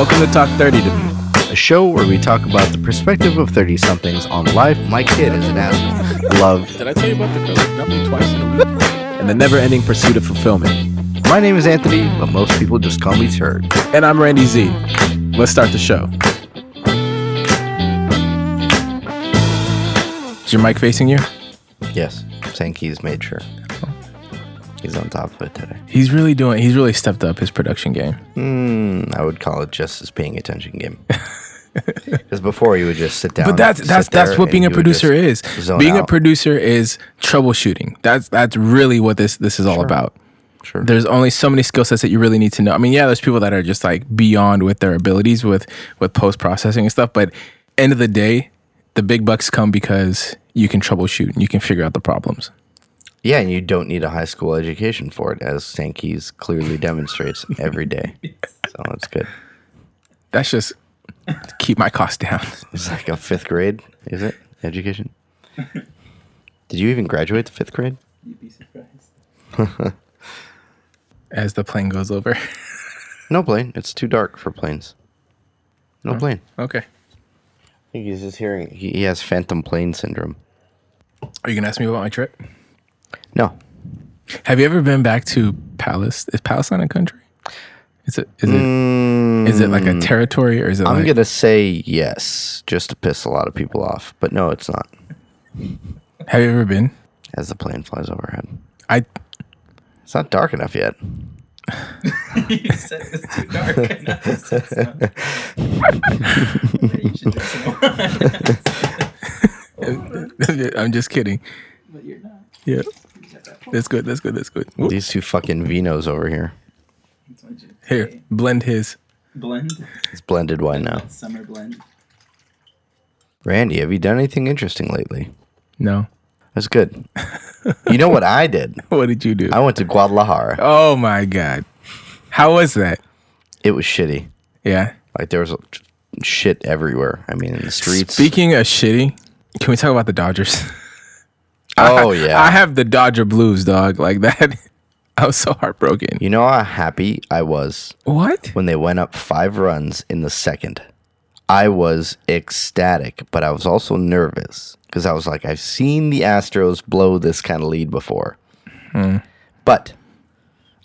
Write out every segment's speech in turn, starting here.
Welcome to Talk 30 to Me, a show where we talk about the perspective of 30 somethings on life, My kid is an asshole. love, Did I tell you about the girl dumping twice in a week? and the never ending pursuit of fulfillment. My name is Anthony, but most people just call me Turd. And I'm Randy Z. Let's start the show. Is your mic facing you? Yes, Sankey's made sure. He's on top of it today. He's really doing. He's really stepped up his production game. Hmm, I would call it just as paying attention game. Because before you would just sit down. But that's that's that's what being a and you would producer is. Being a producer is troubleshooting. That's that's really what this this is all about. Sure. There's only so many skill sets that you really need to know. I mean, yeah, there's people that are just like beyond with their abilities with with post processing and stuff. But end of the day, the big bucks come because you can troubleshoot and you can figure out the problems. Yeah, and you don't need a high school education for it, as Sankey's clearly demonstrates every day. So that's good. That's just to keep my costs down. It's like a fifth grade, is it? Education? Did you even graduate the fifth grade? You'd be surprised. As the plane goes over. No plane. It's too dark for planes. No oh, plane. okay. I think he's just hearing. He, he has phantom plane syndrome. Are you gonna ask me about my trip? No. Have you ever been back to Palace? Is Palestine a country? Is it is it is it like a mm. territory or is it I'm like gonna say yes, just to piss a lot of people off. But no, it's not. have you ever been? As the plane flies overhead, I it's not dark enough yet. you said it was too dark. and I said so. Maybe you should listen. I'm just kidding. but you're not. Yeah. You got that point. That's good. That's good. That's good. Whoop. These two fucking vinos over here. That's what you Here, blend his. Blend. It's blended wine now. Summer blend. Randy, have you done anything interesting lately? No. That's good. you know what I did? What did you do? I went to Guadalajara. Oh my god. How was that? It was shitty. Yeah. Like there was shit everywhere. I mean, in the streets. Speaking of shitty, can we talk about the Dodgers? oh yeah. I have the Dodger blues, dog. Like that. I was so heartbroken. you know how happy I was What? when they went up five runs in the second. I was ecstatic, but I was also nervous because I was like, I've seen the Astros blow this kind of lead before. Hmm. But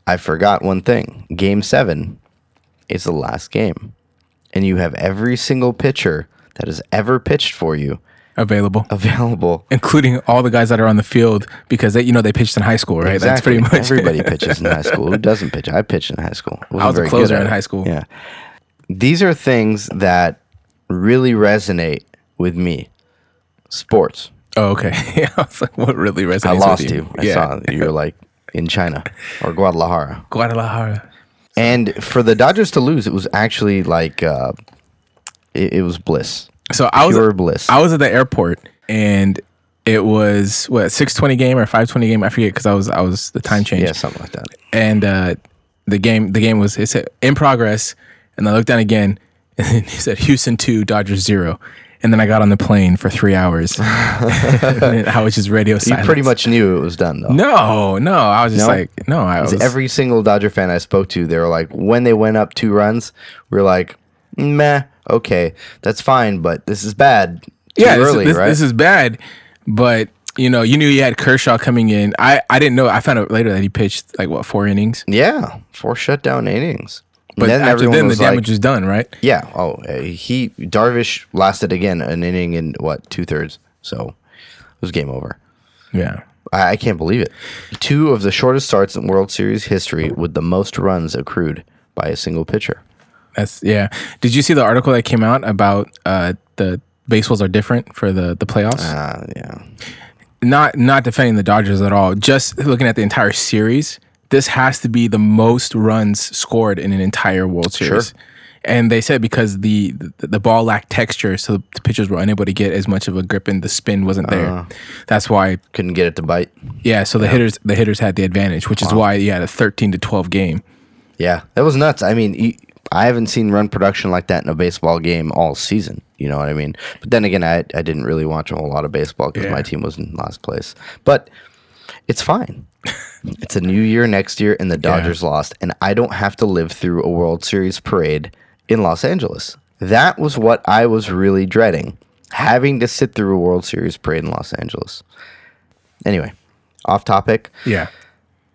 I forgot one thing game seven is the last game. And you have every single pitcher that has ever pitched for you Available. available. Including all the guys that are on the field because they, you know, they pitched in high school, right? That's pretty much everybody pitches in high school. Who doesn't pitch? I pitched in high school. Wasn't I was a closer in high school. Yeah. These are things that really resonate with me. Sports. Oh, okay. Yeah, I was like, what really resonates I with lost you? you. I saw you were like in China or Guadalajara. Guadalajara. And for the Dodgers to lose, it was actually like uh, it, it was bliss. So I was Pure bliss. I was at the airport and it was what six twenty game or five twenty game. I forget because I was I was the time change. Yeah, something like that. And uh, the game the game was it said in progress, and I looked down again, and he said Houston two Dodgers zero. And then I got on the plane for three hours. I was just radio You pretty much knew it was done though. No, no. I was just No? like, no. I was Every single Dodger fan I spoke to, they were like, when they went up two runs, we are like, meh, okay, that's fine, but this is bad. Too yeah, this, early, is, this, right? this is bad. But you know, you knew you had Kershaw coming in. I I didn't know. I found out later that he pitched like what four innings. yeah, four shutdown innings. But And after then, the damage like, was done, right? yeah. Oh, uh, he Darvish lasted again an inning in what two thirds, so it was game over. Yeah. I, I can't believe it. Two of the shortest starts in World Series history with the most runs accrued by a single pitcher. That's yeah. Did you see the article that came out about uh, the baseballs are different for the the playoffs? Uh, yeah. not not defending the Dodgers at all. Just looking at the entire series, this has to be the most runs scored in an entire World Series. Sure. And they said because the, the the ball lacked texture, so the pitchers were unable to get as much of a grip, and the spin wasn't there. That's why, Couldn't get it to bite. yeah. So the hitters the hitters had the advantage, which is why you had a thirteen to twelve game. Yeah, that was nuts. I mean, I haven't seen run production like that in a baseball game all season. You know what I mean? But then again, I I didn't really watch a whole lot of baseball because Yeah. my team was in last place. But it's fine. it's a new year next year, and the Dodgers lost, and I don't have to live through a World Series parade in Los Angeles. That was what I was really dreading, having to sit through a World Series parade in Los Angeles. Anyway, off topic. Yeah.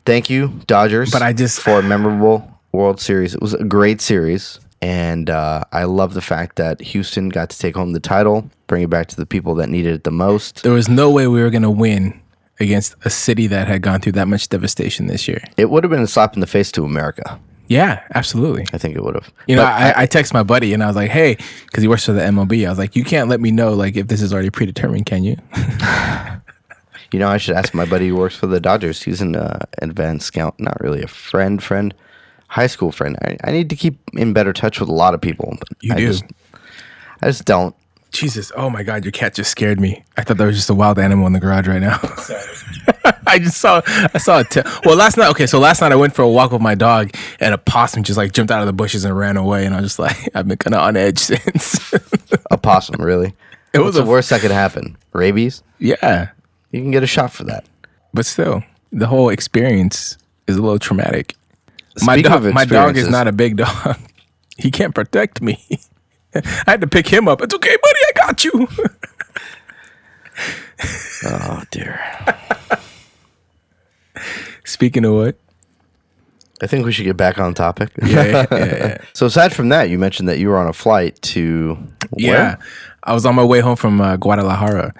Thank you, Dodgers. But I just- for a memorable World Series. It was a great series, and uh, I love the fact that Houston got to take home the title, bring it back to the people that needed it the most. There was no way we were going to win against a city that had gone through that much devastation this year. It would have been a slap in the face to America. Yeah, absolutely. I think it would have. You know, But I, I text my buddy and I was like, "Hey," because he works for the MLB. I was like, "You can't let me know like if this is already predetermined, can you?" You know, I should ask my buddy who works for the Dodgers. He's an uh, advanced scout, not really a friend, friend, high school friend. I, I need to keep in better touch with a lot of people. You I do. Just, I just don't. Jesus, oh my God, your cat just scared me. I thought there was just a wild animal in the garage right now. I just saw, I saw a. T- well, last night, okay, so last night I went for a walk with my dog, and a possum just like jumped out of the bushes and ran away, and I was just like, I've been kind of on edge since. A possum, really? It What's was the a- worst that could happen? Rabies? yeah, You can get a shot for that. but still, the whole experience is a little traumatic. My dog, my dog is not a big dog. He can't protect me. I had to pick him up. It's okay, buddy. I got you. Oh dear. Speaking of what? I think we should get back on topic. Yeah, yeah, yeah. yeah. So aside from that, you mentioned that you were on a flight to Yeah, where? I was on my way home from uh, Guadalajara,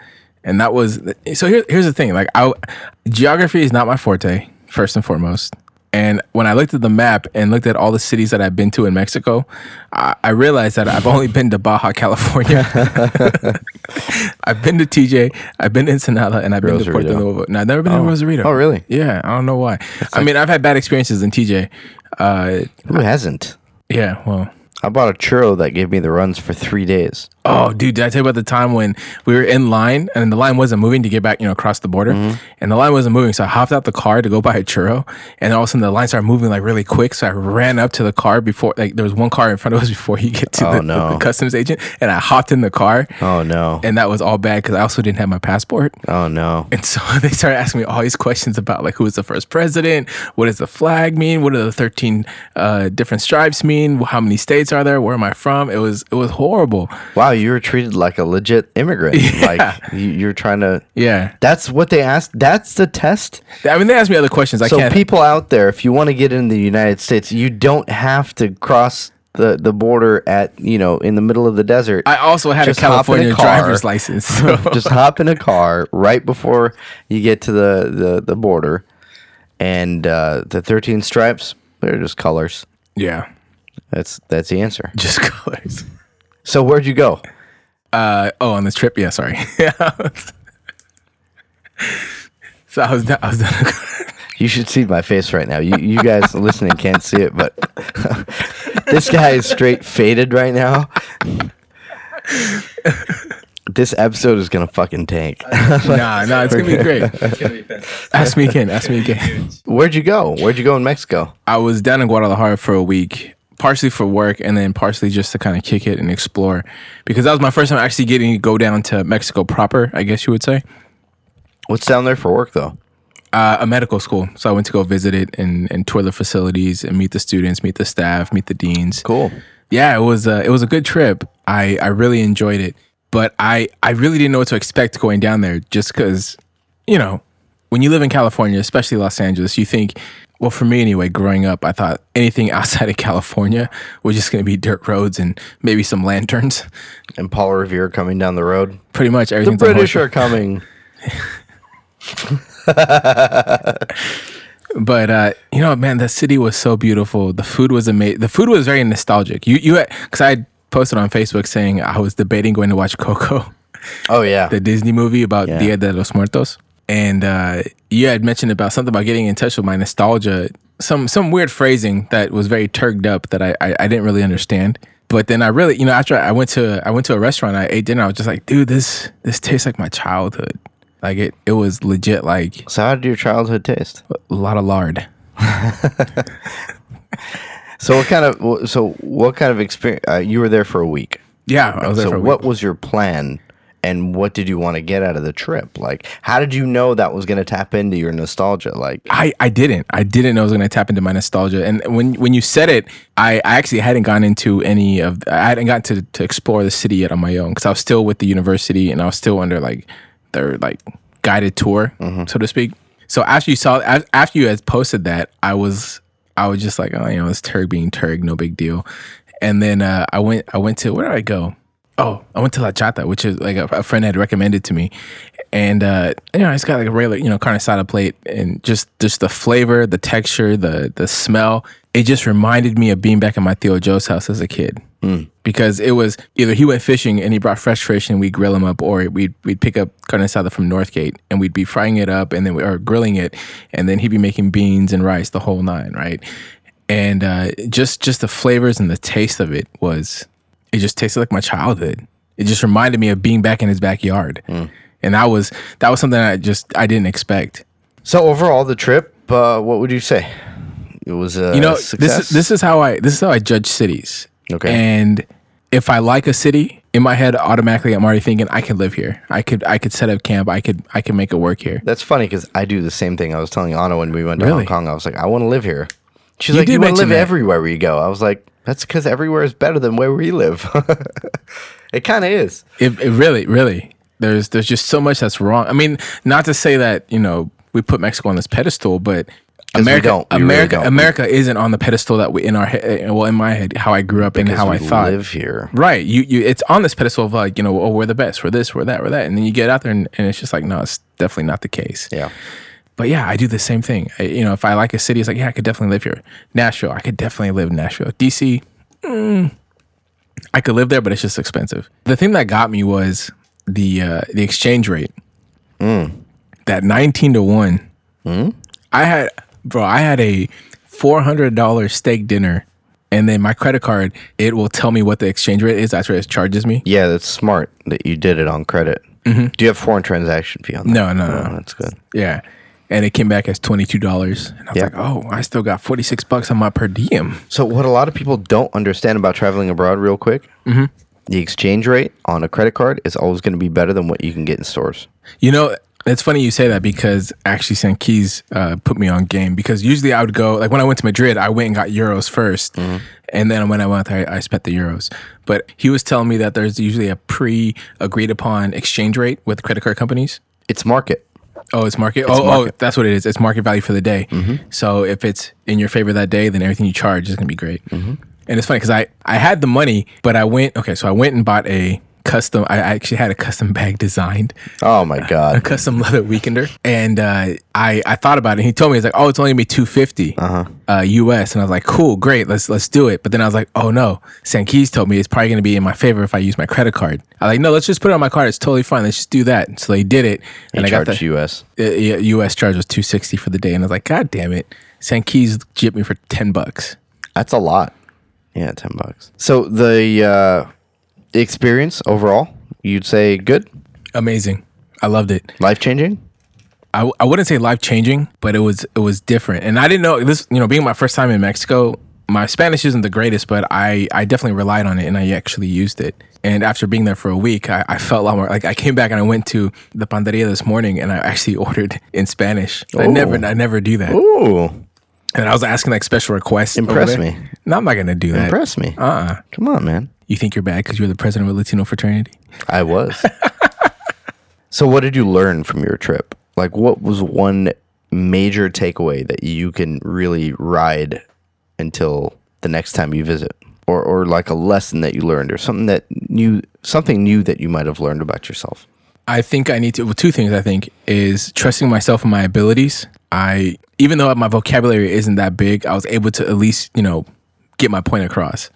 and that was so. Here, here's the thing: like, I geography is not my forte, first and foremost. And when I looked at the map and looked at all the cities that I've been to in Mexico, I, I realized that I've only been to Baja California. I've been to TJ, I've been to Ensenada, and I've been to Puerto Nuevo. No, I've never been to Rosarito. Oh, really? Yeah, I don't know why. I mean, I've had bad experiences in TJ. Uh, Who hasn't? yeah, well, I bought a churro that gave me the runs for three days. Oh, dude, did I tell you about the time when we were in line and the line wasn't moving to get back, you know, across the border? And the line wasn't moving. So I hopped out the car to go buy a churro. And all of a sudden the line started moving like really quick. So I ran up to the car before, like, there was one car in front of us before you get to Oh, the, no. the customs agent. And I hopped in the car. Oh no. And that was all bad because I also didn't have my passport. Oh no. And so they started asking me all these questions about like who was the first president, what does the flag mean, what do the thirteen uh, different stripes mean, how many states are there, where am I from? It was it was horrible. Wow, you were treated like a legit immigrant. Like you, you're trying to. Yeah, That's what they asked. That's the test. I mean they asked me other questions. I so can't. people out there, if you want to get into the United States, you don't have to cross the, the border at you know in the middle of the desert. I also had Just a in a California car. driver's license. So. Just hop in a car right before you get to the the, the border, and uh, the thirteen stripes. They're just colors. yeah, That's that's the answer. just colors. So where'd you go? Uh, oh, on this trip, yeah. Sorry. so I was done, I was done. You should see my face right now. You you guys listening can't see it, but this guy is straight faded right now. This episode is gonna fucking tank. nah, nah, it's gonna be great. Gonna be. Ask me again. Ask me again. Where'd you go? Where'd you go in Mexico? I was down in Guadalajara for a week, partially for work and then partially just to kind of kick it and explore, because that was my first time actually getting to go down to Mexico proper. I guess you would say. What's down there for work though? Uh, a medical school, so I went to go visit it and, and tour the facilities and meet the students, meet the staff, meet the deans. Cool. Yeah, it was a, it was a good trip. I, I really enjoyed it, but I, I really didn't know what to expect going down there. Just because, you know, when you live in California, especially Los Angeles, you think, well, for me anyway, growing up, I thought anything outside of California was just going to be dirt roads and maybe some lanterns. And Paul Revere coming down the road. Pretty much The everything's on British are coming. But uh, you know, man, the city was so beautiful. The food was amazing. The food was very nostalgic. You you because I posted on Facebook saying I was debating going to watch Coco. Oh yeah. the Disney movie about Yeah. Dia de los Muertos. And uh, you had mentioned about something about getting in touch with my nostalgia, some some weird phrasing that was very turged up that I, I I didn't really understand. But then I really, you know, after I went to I went to a restaurant, I ate dinner. I was just like, dude, this this tastes like my childhood. Like it it was legit like so how did your childhood taste? a lot of lard. So what kind of so what kind of experience? Uh, you were there for a week. Yeah, I was there so for a what was your plan And what did you want to get out of the trip? Like, how did you know that was going to tap into your nostalgia? Like, I, I didn't. I didn't know I was going to tap into my nostalgia. And when when you said it, I, I actually hadn't gone into any of. I hadn't gotten to to explore the city yet on my own because I was still with the university and I was still under like their like guided tour, so to speak. So after you saw after you had posted that, I was I was just like, oh, you know, it's Turg being Turg, no big deal. And then uh, I went I went to where did I go? Oh, I went to La Chata, which is like a, a friend had recommended to me, and uh, you know, it's got like a regular, you know, carne asada plate, and just just the flavor, the texture, the the smell. It just reminded me of being back at my Tío Joe's house as a kid, because it was either he went fishing and he brought fresh fish and we grill him up, or we'd we'd pick up carne asada from Northgate and we'd be frying it up and then we or grilling it, and then he'd be making beans and rice, the whole nine, right? And uh, just just the flavors and the taste of it was it just tasted like my childhood. It just reminded me of being back in his backyard. And that was that was something I just I didn't expect. so overall, the trip, uh, what would you say? It was a You know, success. this is this is how I this is how I judge cities. Okay. And if I like a city, in my head automatically I'm already thinking I could live here. I could I could set up camp. I could I could make it work here. That's funny because I do the same thing. I was telling Anna when we went to Really? Hong Kong, I was like, I want to live here. She's You like, you want to live that. everywhere where you go. I was like, that's because everywhere is better than where we live. it kind of is. It, it really, really. There's there's just so much that's wrong. I mean, not to say that you know we put Mexico on this pedestal, but America. We really America, don't. America isn't on the pedestal that we in our head. Well, in my head, how I grew up and how I thought. live here. Right, you you it's on this pedestal of like you know oh we're the best, we're this, we're that, we're that, and then you get out there and, and it's just like no, it's definitely not the case. Yeah. But yeah, I do the same thing. I, you know, if I like a city, it's like yeah, I could definitely live here. Nashville, I could definitely live in Nashville. DC, mm, I could live there, but it's just expensive. The thing that got me was the uh, the exchange rate. That nineteen to one. I had, bro, I had a four hundred dollar steak dinner, and then my credit card it will tell me what the exchange rate is. That's where it charges me. Yeah, that's smart that you did it on credit. Do you have foreign transaction fee on that? Mm-hmm. No, no, Oh, no. that's good. Yeah. And it came back as twenty two dollars, and I was Yeah. like, "Oh, I still got forty six bucks on my per diem." So, what a lot of people don't understand about traveling abroad, real quick, Mm-hmm. the exchange rate on a credit card is always going to be better than what you can get in stores. You know, it's funny you say that because actually St. Keys uh, put me on game because usually I would go like when I went to Madrid, I went and got euros 1st and then when I went there, I spent the euros. But he was telling me that there's usually a pre agreed upon exchange rate with credit card companies. It's market. Oh, it's market. oh, oh, market. that's what it is. It's market value for the day. Mm-hmm. So if it's in your favor that day, then everything you charge is gonna be great. Mm-hmm. And it's funny because I I had the money, but I went okay. So I went and bought a custom. I actually had a custom bag designed Oh my god! a custom leather weekender, and uh, I I thought about it. He told me he's like, oh, it's only gonna be two fifty uh-huh. uh US, and I was like, cool, great, let's let's do it. But then I was like, oh no, St. Keys told me it's probably gonna be in my favor if I use my credit card. I was like, no, let's just put it on my card. It's totally fine. Let's just do that. So they did it, and He I got the US. uh, US charge was two sixty for the day, and I was like, god damn it, St. Keys jipped me for ten bucks. That's a lot. Yeah, 10 bucks. So, the, uh, the experience overall, you'd say good? Amazing, I loved it. Life changing? I, I wouldn't say life changing, but it was it was different. And I didn't know this. You know, being my first time in Mexico, my Spanish isn't the greatest, but I I definitely relied on it and I actually used it. And after being there for a week, I, I felt a lot more like I came back and I went to the panderia this morning and I actually ordered in Spanish. I never I never do that. Ooh, And I was asking like special requests. Impress me. No, I'm not gonna do that. impress me. Uh uh Come on, man. You think you're bad because you're the president of a Latino fraternity? I was. so, what did you learn from your trip? Like, what was one major takeaway that you can really ride until the next time you visit, or or like a lesson that you learned, or something that new, something new that you might have learned about yourself? I think I need to. Well, two things I think is trusting myself and my abilities. I, even though my vocabulary isn't that big, I was able to at least, you know, get my point across.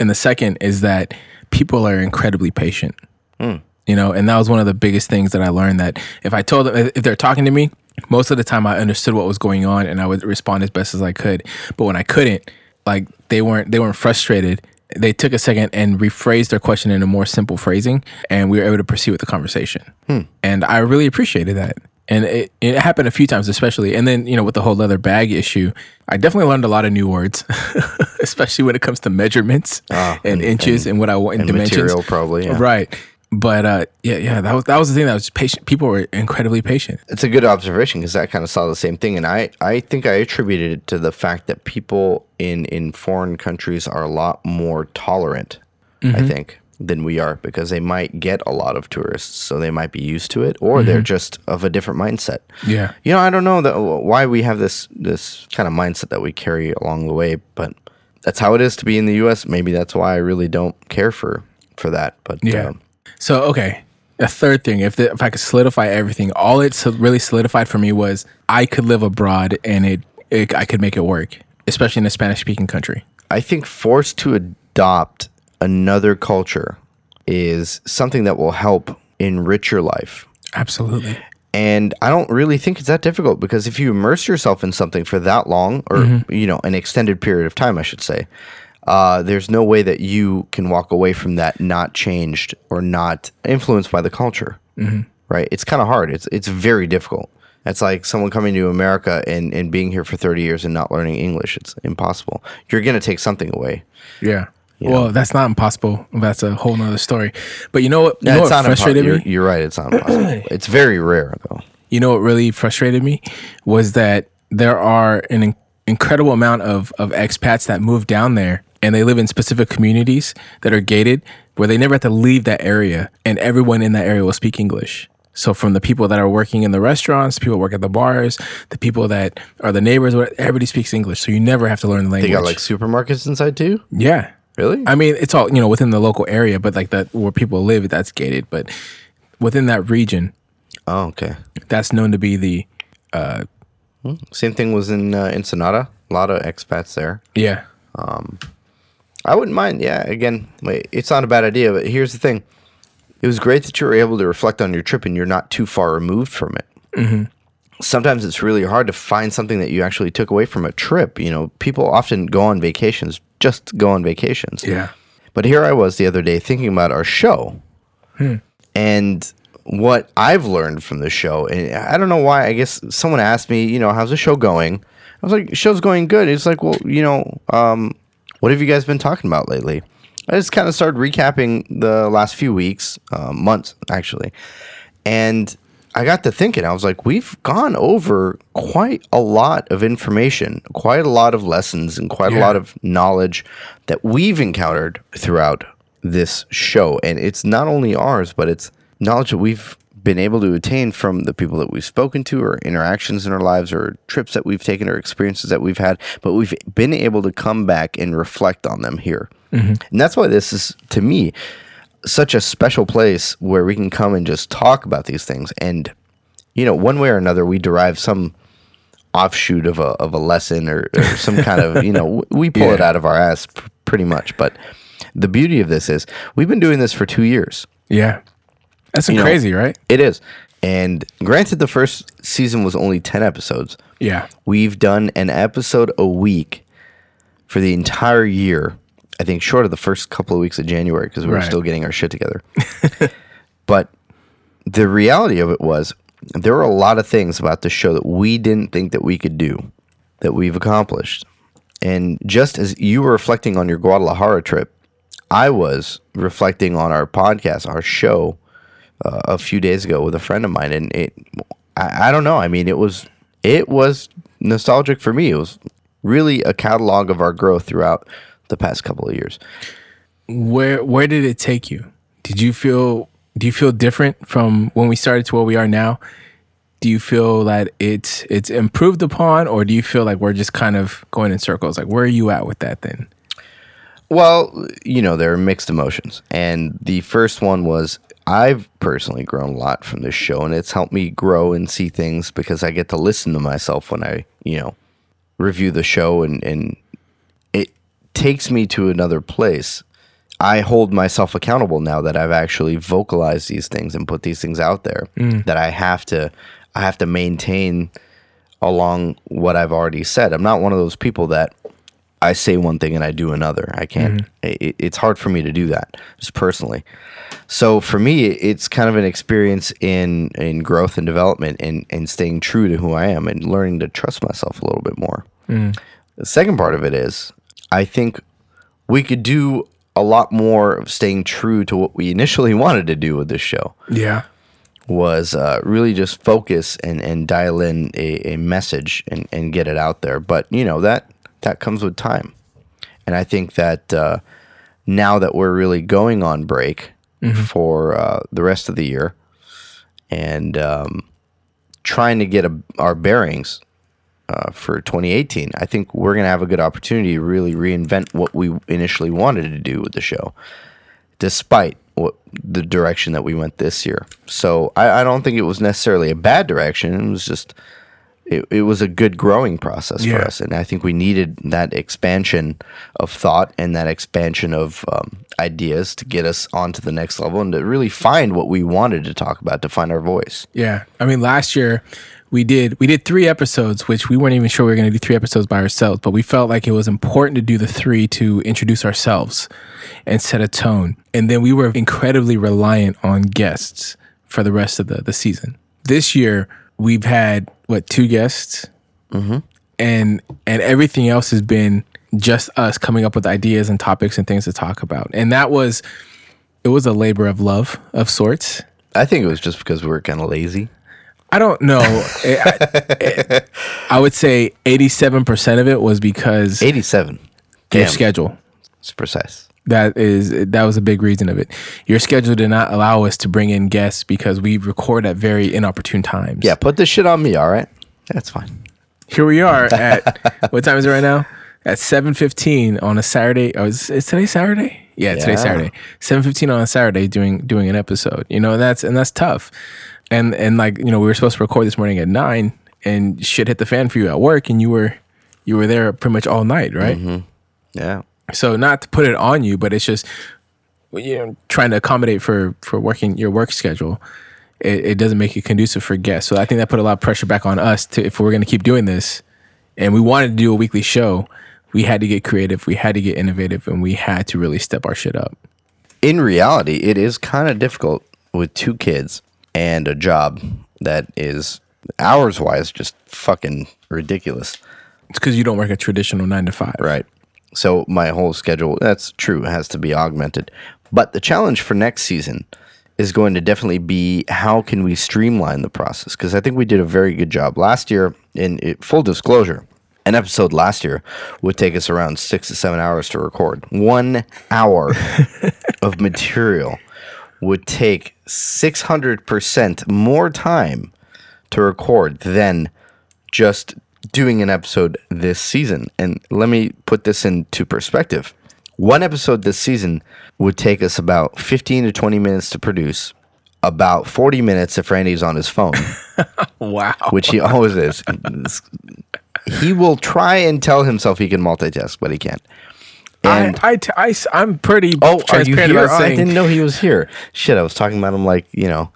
And the second is that people are incredibly patient. Hmm. You know, and that was one of the biggest things that I learned that if I told them, if they're talking to me, most of the time I understood what was going on and I would respond as best as I could. But when I couldn't, like they weren't, they weren't frustrated. They took a second and rephrased their question in a more simple phrasing, and we were able to proceed with the conversation. Hmm. And I really appreciated that. And it, it happened a few times, especially. And then, you know, with the whole leather bag issue, I definitely learned a lot of new words, especially when it comes to measurements and, inches and, what I want and, And dimensions. material, probably. Yeah. Right. But uh, yeah, yeah, that was that was the thing that was patient. People were incredibly patient. It's a good observation because I kind of saw the same thing, and I, I think I attributed it to the fact that people in in foreign countries are a lot more tolerant. I think than we are because they might get a lot of tourists, so they might be used to it, or they're just of a different mindset. Yeah. You know, I don't know that why we have this this kind of mindset that we carry along the way, but that's how it is to be in the U.S. Maybe that's why I really don't care for for that. But Yeah. um, So okay, a third thing, if the, if I could solidify everything, all it so- really solidified for me was I could live abroad and it, it I could make it work, especially in a Spanish speaking country. I think forced to adopt another culture is something that will help enrich your life. Absolutely. And I don't really think it's that difficult because if you immerse yourself in something for that long, or you know, an extended period of time, I should say, uh, there's no way that you can walk away from that not changed or not influenced by the culture. Right? It's kind of hard. It's it's very difficult. It's like someone coming to America and, and being here for 30 years and not learning English. It's impossible. You're going to take something away. Yeah. Well, that's not impossible. That's a whole nother story. But you know what? You know it's what not impo- frustrated you're, me? you're right. It's not impossible. it's very rare, though. You know what really frustrated me was that there are an in- incredible amount of of expats that move down there and they live in specific communities that are gated where they never have to leave that area and everyone in that area will speak English. So from the people that are working in the restaurants, people work at the bars, the people that are the neighbors, what- everybody speaks English. So you never have to learn the language. They got like supermarkets inside too? yeah. Really? I mean, it's all you know within the local area, but like that where people live, that's gated. But within that region, oh, okay. that's known to be the hmm. Same thing was in uh, Ensenada. A lot of expats there. yeah, um, I wouldn't mind. Yeah, again, wait, it's not a bad idea, but here's the thing. It was great that you were able to reflect on your trip and you're not too far removed from it. Mm-hmm. Sometimes it's really hard to find something that you actually took away from a trip. You know, people often go on vacations, just go on vacations. yeah, But here I was the other day thinking about our show and what I've learned from the show. And I don't know why. I guess someone asked me, you know, how's the show going? I was like, show's going good. It's like, well, you know, um, what have you guys been talking about lately? I just kind of started recapping the last few weeks, uh, months actually, and I got to thinking. I was like, we've gone over quite a lot of information, quite a lot of lessons, and quite a lot of knowledge that we've encountered throughout this show. And it's not only ours, but it's knowledge that we've been able to attain from the people that we've spoken to, or interactions in our lives, or trips that we've taken, or experiences that we've had. But we've been able to come back and reflect on them here. Mm-hmm. And that's why this is, to me, such a special place where we can come and just talk about these things. And, you know, one way or another, we derive some offshoot of a, of a lesson or, or some kind of, you know, we pull it out of our ass p- pretty much. But the beauty of this is we've been doing this for two years. yeah. That's You know, crazy, right? It is. And granted, the first season was only 10 episodes. Yeah, We've done an episode a week for the entire year. I think short of the first couple of weeks of January because we were Right. still getting our shit together. but the reality of it was there were a lot of things about the show that we didn't think that we could do that we've accomplished. And just as you were reflecting on your Guadalajara trip, I was reflecting on our podcast, our show, uh, a few days ago with a friend of mine, and it, I, I don't know. I mean, it was, it was nostalgic for me. It was really a catalog of our growth throughout the past couple of years. where where did it take you? Did you feel do you feel different from when we started to where we are now? Do you feel that it's it's improved upon, or do you feel like we're just kind of going in circles? Like, where are you at with that then? Well, you know, there are mixed emotions. And the first one was I've personally grown a lot from this show, and it's helped me grow and see things because I get to listen to myself when I, you know, review the show, and, and takes me to another place. I hold myself accountable now that I've actually vocalized these things and put these things out there mm. that I have to I have to maintain along what I've already said. I'm not one of those people that I say one thing and I do another. I can't. Mm-hmm. It, it's hard for me to do that, just personally. So for me, it's kind of an experience in in growth and development, and and staying true to who I am, and learning to trust myself a little bit more. Mm. The second part of it is, I think we could do a lot more of staying true to what we initially wanted to do with this show Yeah. was uh, really just focus and, and dial in a, a message and, and get it out there. But you know that that comes with time, and I think that uh, now that we're really going on break for uh, the rest of the year and um, trying to get a, our bearings uh, for 2018, I think we're going to have a good opportunity to really reinvent what we initially wanted to do with the show despite what the direction that we went this year. So I, I don't think it was necessarily a bad direction. It was just it, it was a good growing process Yeah. for us, and I think we needed that expansion of thought and that expansion of um, ideas to get us onto the next level and to really find what we wanted to talk about to find our voice. Yeah. I mean, last year we did we did three episodes, which we weren't even sure we were going to do three episodes by ourselves, but we felt like it was important to do the three to introduce ourselves and set a tone. And then we were incredibly reliant on guests for the rest of the, the season. This year we've had what two guests, mm-hmm. and and everything else has been just us coming up with ideas and topics and things to talk about. And that was it was a labor of love of sorts. I think it was just because we were kind of lazy. I don't know. It- I, I would say 87% of it was because Eighty-seven. your schedule. it's precise. That is that was a big reason of it. Your schedule did not allow us to bring in guests because we record at very inopportune times. Yeah, put this shit on me. All right, that's fine. Here we are at what time is it right now? At 7:15 on a Saturday. Oh, is, is today Saturday? Yeah, today's Yeah. Saturday. 7:15 on a Saturday doing doing an episode. You know, and that's and that's tough. And and like, you know, we were supposed to record this morning at 9 and shit hit the fan for you at work and you were you were there pretty much all night, right? Mm-hmm. Yeah. So not to put it on you, but it's just you know trying to accommodate for for working your work schedule. It, it doesn't make it conducive for guests. So I think that put a lot of pressure back on us to if we're going to keep doing this, and we wanted to do a weekly show, we had to get creative, we had to get innovative, and we had to really step our shit up. in reality, it is kind of difficult with two kids and a job that is hours wise just fucking ridiculous. It's because you don't work a traditional nine to five, Right. So my whole schedule, that's true, has to be augmented. But the challenge for next season is going to definitely be how can we streamline the process? Because I think we did a very good job last year. In it, full disclosure, an episode last year would take us around six to seven hours to record. One hour of material would take 600% more time to record than just doing an episode this season. And let me put this into perspective. One episode this season would take us about 15 to 20 minutes to produce, about 40 minutes if Randy's on his phone, Wow. which he always is. He will try and tell himself he can multitask, but he can't. And I, I, I, am pretty oh, are you here? I didn't know he was here. Shit, I was talking about him like you know.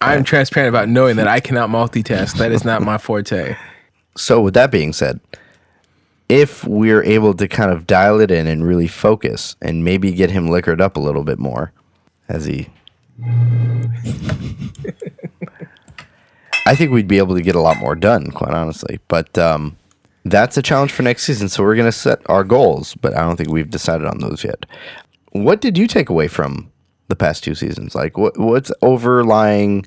I'm transparent about knowing that I cannot multitask. That is not my forte. So, with that being said, if we're able to kind of dial it in and really focus and maybe get him liquored up a little bit more as he. I think we'd be able to get a lot more done, quite honestly. But um, that's a challenge for next season. So, we're going to set our goals, but I don't think we've decided on those yet. What did you take away from the past two seasons? Like, what what's overlying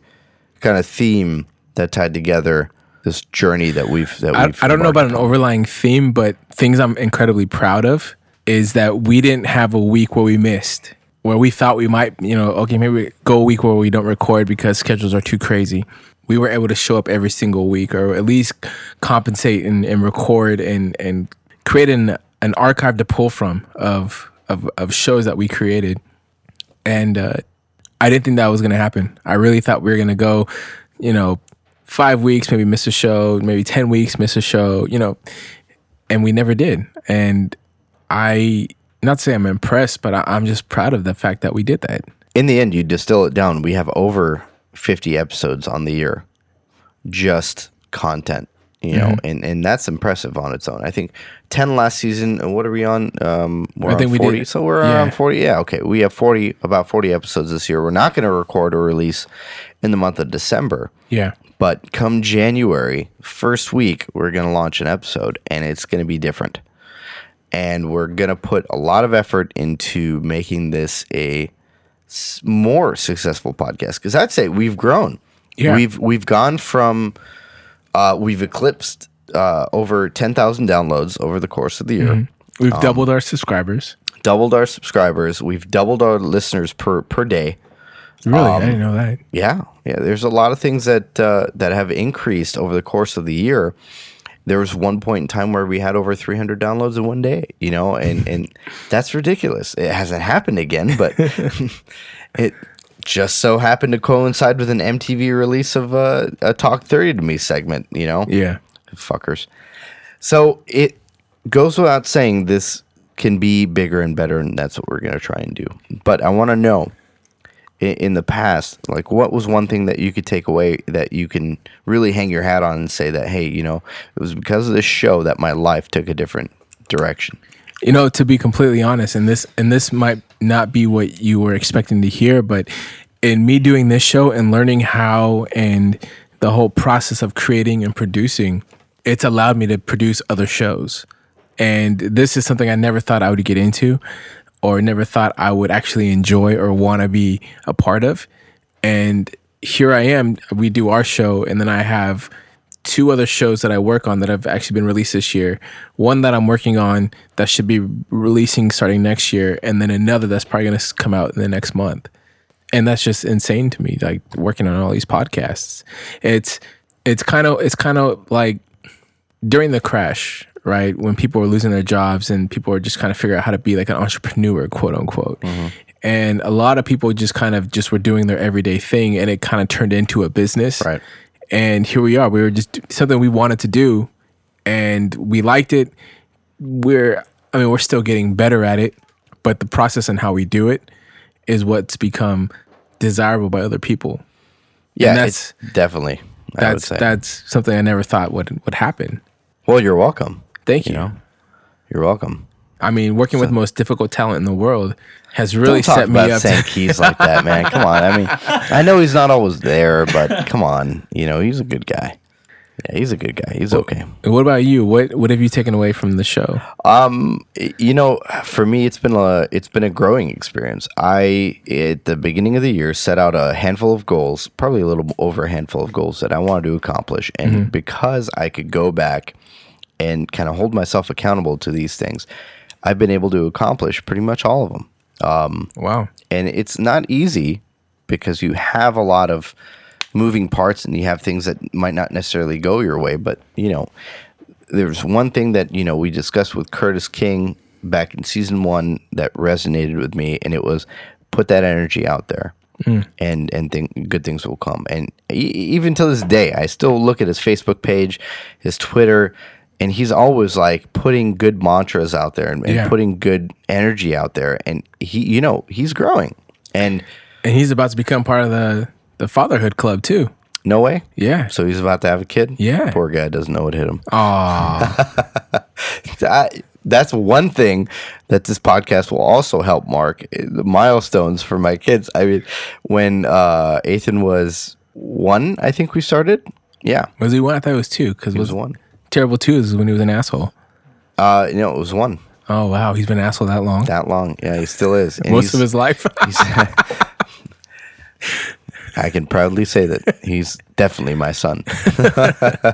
kind of theme that tied together this journey that we've that I, we've I don't know about an overlying theme, but things I'm incredibly proud of is that we didn't have a week where we missed, where we thought we might, you know, okay, maybe go a week where we don't record because schedules are too crazy. We were able to show up every single week, or at least compensate and, and record and and create an an archive to pull from of of of shows that we created. And uh, I didn't think that was going to happen. I really thought we were going to go, you know, five weeks, maybe miss a show, maybe 10 weeks, miss a show, you know, and we never did. And I, not say I'm impressed, but I, I'm just proud of the fact that we did that. in the end, you distill it down. We have over 50 episodes on the year, just content, you know, Mm-hmm. and, and that's impressive on its own. I think 10 last season. and What are we on? Um, we're I think on we did- So we're yeah. around 40. Yeah. Okay. We have 40, about 40 episodes this year. We're not going to record or release in the month of December. Yeah. But come January, first week, we're going to launch an episode and it's going to be different. and we're gonna put a lot of effort into making this a more successful podcast because I'd say we've grown. Yeah. We've we've gone from uh, we've eclipsed uh, over ten thousand downloads over the course of the year. We've Um, doubled our subscribers. Doubled our subscribers. We've doubled our listeners per per day. Really, um, I didn't know that. Yeah, yeah. There's a lot of things that uh, that have increased over the course of the year. There was one point in time where we had over 300 downloads in one day, you know, and and that's ridiculous. It hasn't happened again, but it just so happened to coincide with an MTV release of uh, a Talk 30 to Me segment, you know Yeah. fuckers. So it goes without saying this can be bigger and better, and that's what we're gonna try and do. But I want to know in, the past, like what was one thing that you could take away that you can really hang your hat on and say that, hey, you know, it was because of this show that my life took a different direction. You know, to be completely honest, and this and this might not be what you were expecting to hear, but in me doing this show and learning how and the whole process of creating and producing, it's allowed me to produce other shows. And this is something I never thought I would get into or never thought I would actually enjoy or want to be a part of. And here I am. We do our show, and then I have two other shows that I work on that have actually been released this year. One that I'm working on that should be releasing starting next year, and then another that's probably going to come out in the next month. And that's just insane to me. Like working on all these podcasts, it's it's kind of it's kind of like during the crash, right? When people were losing their jobs and people were just kind of figuring out how to be like an entrepreneur, quote unquote. Mm-hmm. And a lot of people just kind of just were doing their everyday thing and it kind of turned into a business. Right. And here we are. We were just something we wanted to do and we liked it. We're I mean, we're still getting better at it, but the process and how we do it is what's become desirable by other people. Yeah, that's- it's definitely. I would That's say. that's something I never thought would would happen. well, you're welcome. Thank you. You know, you're welcome. I mean, working with the most difficult talent in the world has really set me up. Saint To, Keys like that, man. Come on. I mean, I know he's not always there, but come on. You know, he's a good guy. Yeah, he's a good guy. He's okay. what about you? What what have you taken away from the show? Um, you know, for me, it's been a it's been a growing experience. I at the beginning of the year set out a handful of goals, probably a little over a handful of goals that I wanted to accomplish, and because I could go back and kind of hold myself accountable to these things, I've been able to accomplish pretty much all of them. Um, wow. and it's not easy because you have a lot of moving parts and you have things that might not necessarily go your way but you know there's one thing that you know we discussed with Curtis King back in season 1 that resonated with me and it was put that energy out there mm. and and think good things will come and e- even to this day I still look at his Facebook page his Twitter and he's always like putting good mantras out there and, and Yeah. putting good energy out there and he you know he's growing and And he's about to become part of the the fatherhood club too. no way Yeah. so he's about to have a kid Yeah. poor guy doesn't know what hit him Aw. I, that's one thing that this podcast will also help mark eh, the milestones for my kids i mean when uh ethan was one i think we started yeah was he one? I thought it was two because it was was one terrible two is when he was an asshole. uh know, it was one Oh wow, he's been an asshole that long. that long yeah he still is And Most of his life. I can proudly say that he's definitely my son.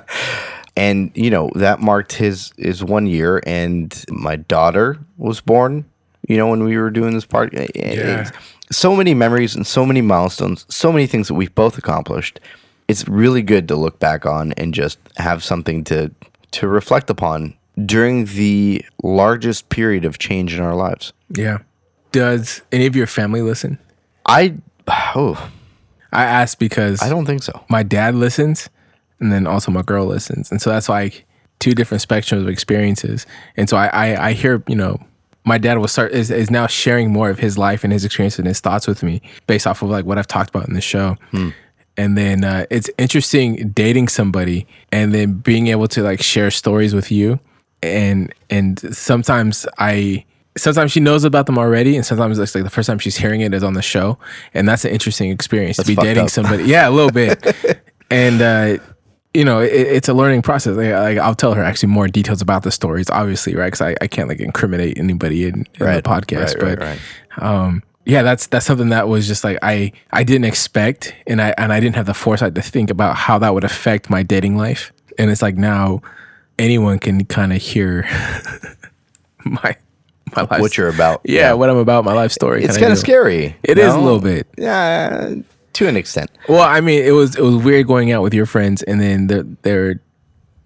and you know that marked his his one year, and my daughter was born. You know when we were doing this part, Yeah. so many memories and so many milestones, so many things that we've both accomplished. It's really good to look back on and just have something to to reflect upon during the largest period of change in our lives. yeah. Does any of your family listen? I oh I asked because I don't think so. my dad listens and then also my girl listens and so that's like two different spectrums of experiences and so i i, I hear you know my dad will start is, is now sharing more of his life and his experience and his thoughts with me based off of like what i've talked about in the show hmm. And then uh, it's interesting dating somebody and then being able to like share stories with you and and sometimes i sometimes she knows about them already and sometimes it's like the first time she's hearing it is on the show and that's an interesting experience to be dating up. somebody yeah a little bit and uh you know, it, it's a learning process. Like, like, I'll tell her actually more details about the stories, obviously, right? Because I, I can't like incriminate anybody in, in Right, the podcast, right, right, but right. um, yeah, that's that's something that was just like I I didn't expect, and I and I didn't have the foresight to think about how that would affect my dating life. And it's like now anyone can kind of hear my my life. What you're about. yeah, what I'm about, my life story. It's kind of scary. It you is a little bit. Yeah, to an extent. Well, I mean, it was it was weird going out with your friends, and then they're they're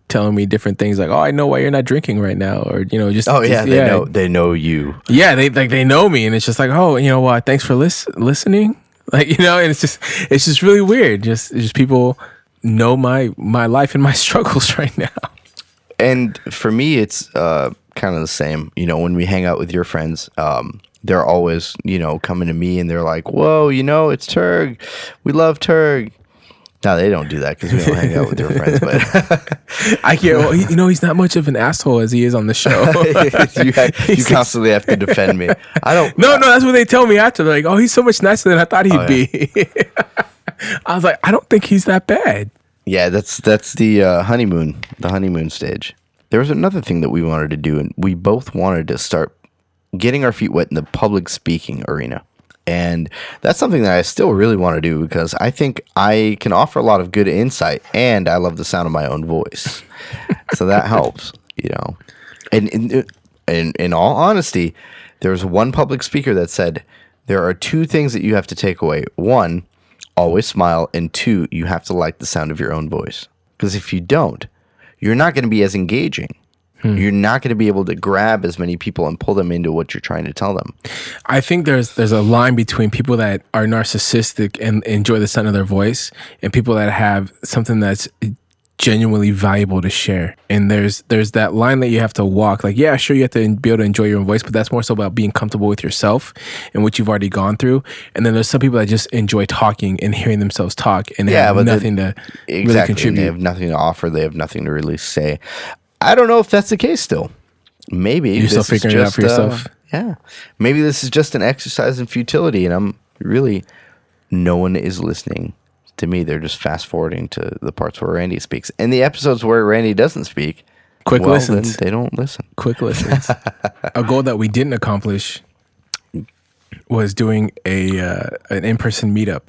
telling me different things like, "Oh, I know why you're not drinking right now," or you know, just Oh yeah, just- they know they know you. yeah, they like they know me, and it's just like, oh, you know what? Thanks for lis- listening. Like you know, and it's just it's just really weird. Just just people know my my life and my struggles right now. And for me, it's uh, kind of the same. You know, when we hang out with your friends, um, they're always, you know, coming to me and they're like, "Whoa, you know, it's Turg. We love Turg." No, they don't do that because we don't hang out with your friends. But I can't. Well, he, you know, he's not much of an asshole as he is on the show. you, you constantly have to defend me. I don't. no, no, that's what they tell me after. They're like, oh, he's so much nicer than I thought he'd Oh, yeah. be. I was like, I don't think he's that bad. Yeah, that's that's the uh, honeymoon, the honeymoon stage. There was another thing that we wanted to do, and we both wanted to start getting our feet wet in the public speaking arena. And that's something that I still really want to do because I think I can offer a lot of good insight, and I love the sound of my own voice, so that helps, you know. And in, in in all honesty, there was one public speaker that said there are two things that you have to take away. One, always smile, and two, you have to like the sound of your own voice. Because if you don't, you're not going to be as engaging. Hmm. You're not going to be able to grab as many people and pull them into what you're trying to tell them. I think there's there's a line between people that are narcissistic and enjoy the sound of their voice, and people that have something that's genuinely valuable to share. And there's there's that line that you have to walk. Like, yeah, sure, you have to be able to enjoy your own voice, but that's more so about being comfortable with yourself and what you've already gone through. And then there's some people that just enjoy talking and hearing themselves talk, and they Yeah, have nothing to Exactly. and contribute. they have nothing to offer. They have nothing to really say. I don't know if that's the case still. Maybe You're still figuring it out for just, uh, yourself? yeah. Maybe this is just an exercise in futility, and I'm really no one is listening to me. They're just fast forwarding to the parts where Randy speaks, and the episodes where Randy doesn't speak. Quick well, listens. They don't listen. quick listens. a goal that we didn't accomplish was doing a uh, an in person meetup,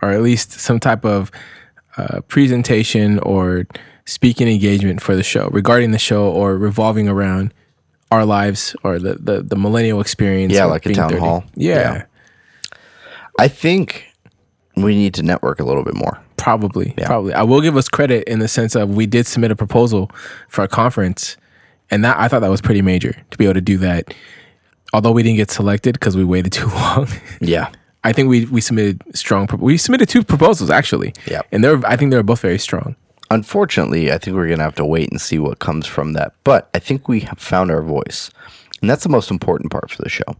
or at least some type of uh, presentation or speaking engagement for the show regarding the show or revolving around our lives or the the, the millennial experience. Yeah, like a town hall. Yeah, Yeah. I think we need to network a little bit more. Probably, Yeah. probably. I will give us credit in the sense of we did submit a proposal for a conference, and that I thought that was pretty major to be able to do that. Although we didn't get selected because we waited too long, Yeah. I think we we submitted strong. pro- We submitted two proposals actually. Yep. and they're I think they were both very strong. Unfortunately, I think we're gonna have to wait and see what comes from that. But I think we have found our voice, and that's the most important part for the show.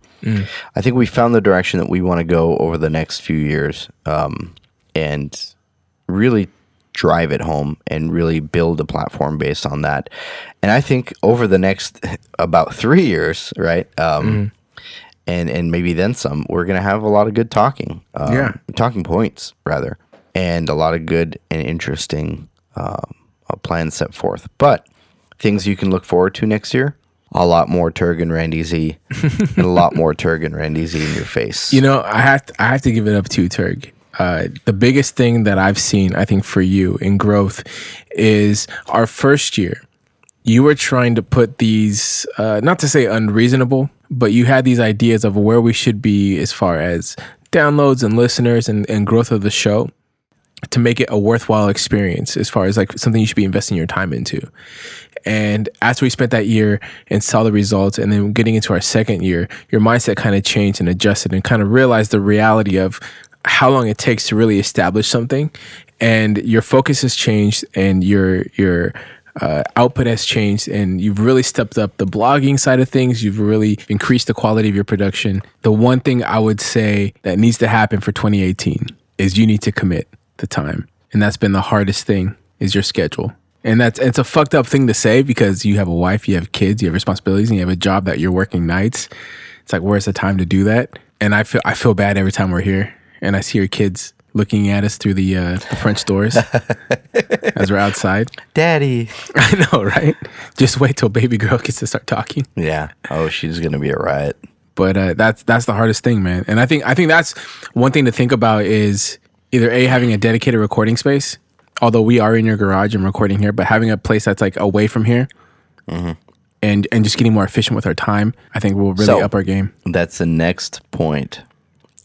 I think we found the direction that we want to go over the next few years, um, and really drive it home and really build a platform based on that. And I think over the next about three years, right? Um, And, and maybe then some. We're gonna have a lot of good talking, um, Yeah. talking points rather, and a lot of good and interesting um, uh, plans set forth. But things you can look forward to next year: a lot more Turg and Randy Z, and a lot more Turg and Randy Z in your face. You know, I have to, I have to give it up to you, Turg. Uh, the biggest thing that I've seen, I think, for you in growth is our first year. You were trying to put these, uh, not to say unreasonable, but you had these ideas of where we should be as far as downloads and listeners and, and growth of the show to make it a worthwhile experience as far as like something you should be investing your time into. And after we spent that year and saw the results, and then getting into our second year, your mindset kind of changed and adjusted and kind of realized the reality of how long it takes to really establish something. And your focus has changed and your, your, uh, output has changed and you've really stepped up the blogging side of things. You've really increased the quality of your production. The one thing I would say that needs to happen for 2018 is you need to commit the time. And that's been the hardest thing is your schedule. And that's it's a fucked up thing to say because you have a wife, you have kids, you have responsibilities, and you have a job that you're working nights. It's like where's the time to do that? And I feel I feel bad every time we're here and I see your kids looking at us through the, uh, the French doors as we're outside. Daddy. I know, right? Just wait till baby girl gets to start talking. Yeah. Oh, she's gonna be a riot. But uh, that's that's the hardest thing, man. And I think I think that's one thing to think about is either a having a dedicated recording space, although we are in your garage and recording here, but having a place that's like away from here, mm-hmm. and and just getting more efficient with our time. I think will really So- up our game. That's the next point.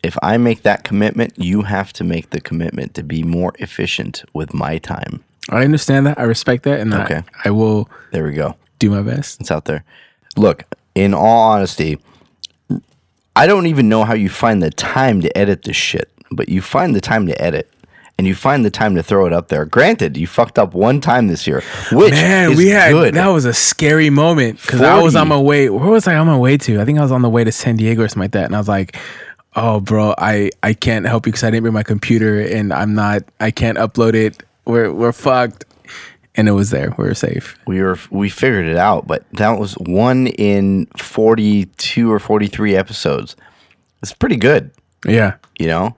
If I make that commitment, you have to make the commitment to be more efficient with my time. I understand that. I respect that, and Okay. I, I will There we go. do my best. It's out there. Look, in all honesty, I don't even know how you find the time to edit this shit, but you find the time to edit and you find the time to throw it up there. Granted, you fucked up one time this year, which Man, is we had good. that was a scary moment because I was on my way. Where was I on my way to? I think I was on the way to San Diego or something like that, and I was like, "Oh, bro, I I can't help you because I didn't bring my computer, and I'm not. I can't upload it. We're we're fucked." And it was there. We were safe. we were we figured it out, but that was one in 42 or 43 episodes. It's pretty good, Yeah, you know?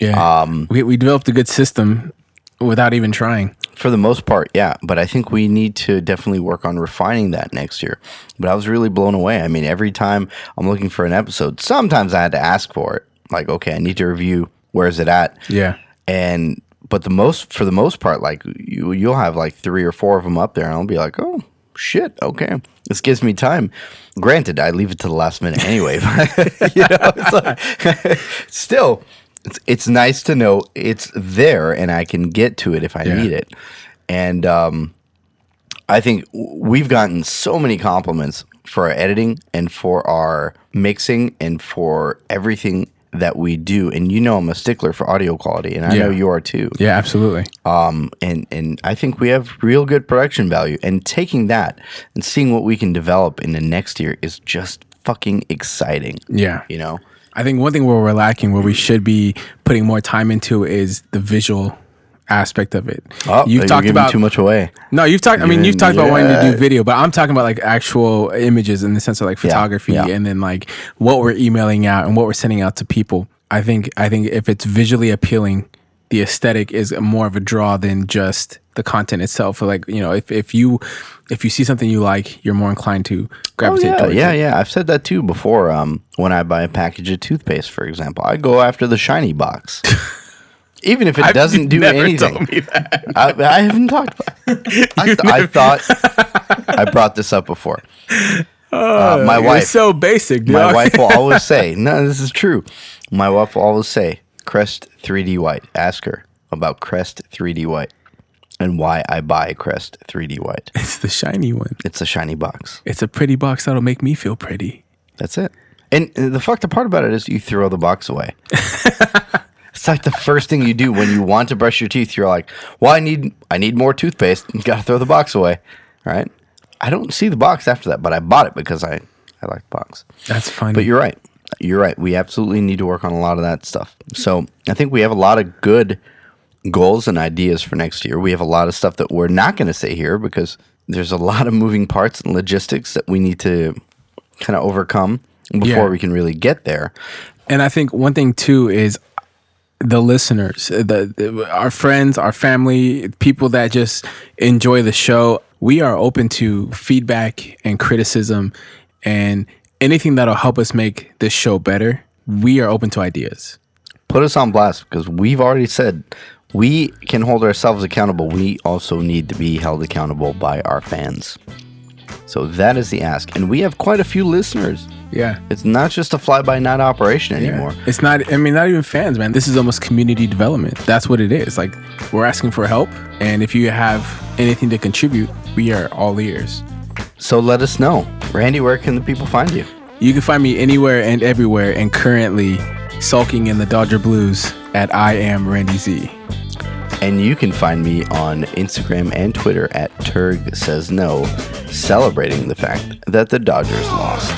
Yeah. Um, we we developed a good system without even trying. For the most part, yeah. But I think we need to definitely work on refining that next year. But I was really blown away. I mean, every time I'm looking for an episode, sometimes I had to ask for it. Like, okay, I need to review. Where is it at? Yeah, And but the most for the most part, like you you'll have like three or four of them up there, and I'll be like, oh shit, okay, this gives me time. Granted, I leave it to the last minute anyway. But, you know, it's like, still, it's it's nice to know it's there and I can get to it if I Yeah. need it. And um, I think we've gotten so many compliments for our editing and for our mixing and for everything that we do. And you know, I'm a stickler for audio quality, and I know you are too. yeah, absolutely. Um, and and I think we have real good production value. And taking that and seeing what we can develop in the next year is just fucking exciting. Yeah, You know, I think one thing where we're lacking, where we should be putting more time into, is the visual aspect of it. oh, you've talked about too much away. No, you've talked. I mean, you've talked about wanting to do video, but I'm talking about like actual images in the sense of like photography, yeah. and then like what we're emailing out and what we're sending out to people. I think I think if it's visually appealing, the aesthetic is more of a draw than just the content itself. Like you know, if if you if you see something you like, you're more inclined to Oh, gravitate yeah, towards yeah, it. yeah. yeah, I've said that too before. Um, when I buy a package of toothpaste, for example, I go after the shiny box, even if it doesn't do anything. told me that. I, I haven't talked about. It. I, th- I thought I brought this up before. Uh, my wife, so basic. my wife will always say, "No, this is true." My wife will always say, "Crest 3D White." Ask her about Crest 3D White and why I buy Crest 3D White. It's the shiny one. It's a shiny box. It's a pretty box that'll make me feel pretty. That's it. And the fucked up part about it is you throw the box away. it's like the first thing you do when you want to brush your teeth. You're like, "Well, I need I need more toothpaste." You got to throw the box away, right? I don't see the box after that, but I bought it because I I like the box. That's funny. But you're right. You're right. We absolutely need to work on a lot of that stuff. So I think we have a lot of good goals and ideas for next year. We have a lot of stuff that we're not going to say here because there's a lot of moving parts and logistics that we need to kind of overcome before Yeah. we can really get there. And I think one thing too is the listeners, the, the our friends, our family, people that just enjoy the show. We are open to feedback and criticism and anything that'll help us make this show better. We are open to ideas. Put us on blast because we've already said we can hold ourselves accountable. We also need to be held accountable by our fans. So that is the ask. And we have quite a few listeners. Yeah. It's not just a fly by night operation anymore. Yeah. It's not, I mean, not even fans, man. This is almost community development. That's what it is. Like, we're asking for help. And if you have anything to contribute, we are all ears. So let us know. Randy, where can the people find you? You can find me anywhere and everywhere, and currently sulking in the Dodger Blues at I am Randy Z. And you can find me on Instagram and Twitter at Turg Says No, celebrating the fact that the Dodgers lost.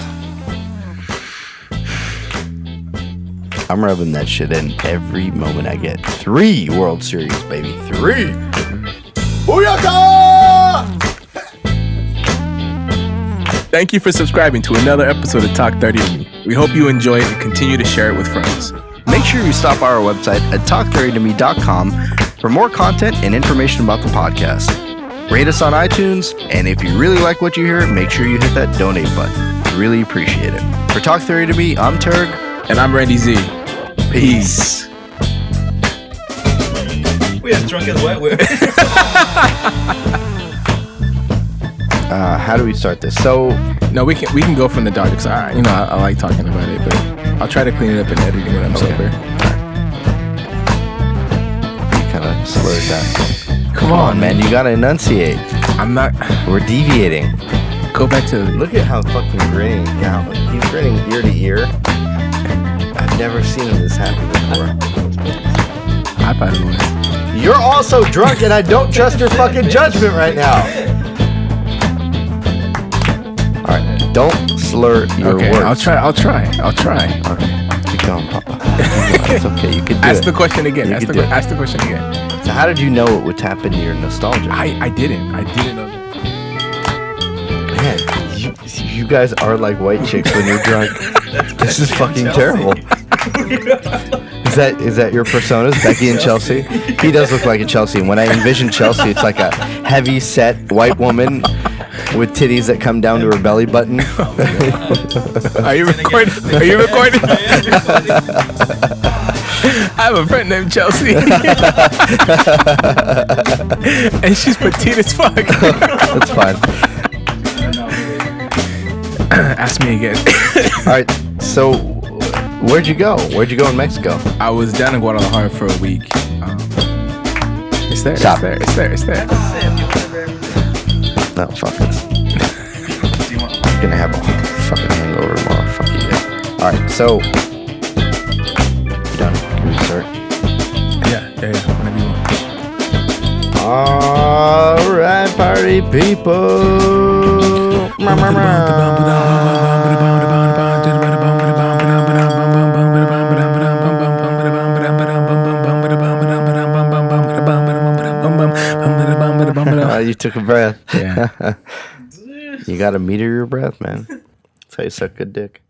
I'm rubbing that shit in every moment I get. Three World Series, baby. Three. Booyaka! Thank you for subscribing to another episode of Talk Therapy to Me. We hope you enjoy it and continue to share it with friends. make sure you stop by our website at talktherapytome.com for more content and information about the podcast. Rate us on iTunes, and if you really like what you hear, make sure you hit that donate button. Really appreciate it. For Talk Therapy to Me, I'm Turg. And I'm Randy Z. Peace. We as drunk as wet whip. Uh, how do we start this? So, No, we can we can go from the dark side. You know, I, I like talking about it, but I'll try to clean it up in editing when I'm Okay. sober. you kind of slurred that. Come Come on, man. You got to enunciate. I'm not. We're deviating. Go back to. Look at how fucking grinning. Yeah, he's grinning ear to ear. I've never seen him this happy before. I by the way. You're also drunk, and I don't trust your fucking judgment right now. Don't slur your Okay, words. I'll try. I'll try. I'll try. Okay, keep going, Papa. It's okay. You can do Ask it. the question again. You Ask the, ask the question again. So, how did you know it would tap into your nostalgia? I I didn't. I didn't know. Man, you, you guys are like white chicks when you're drunk. this is fucking terrible. Is that is that your personas, Becky and Chelsea? He does look like a Chelsea. And when I envision Chelsea, it's like a heavy set white woman with titties that come down to her belly button. Are you recording? Are you recording? I have a friend named Chelsea, and she's petite as fuck. That's fine. Ask me again. All right. So, where'd you go? Where'd you go in Mexico? I was down in Guadalajara for a week. Um, it's there. Stop. It's there. It's there. It's there. No, fuck this. I'm gonna have a fucking hangover tomorrow. Fuck you guys. All right. So, you done? Can we start? Yeah, yeah, yeah. Whenever you want. All right, party people. took a breath. Yeah. You got to meter your breath, man. That's how you suck good dick.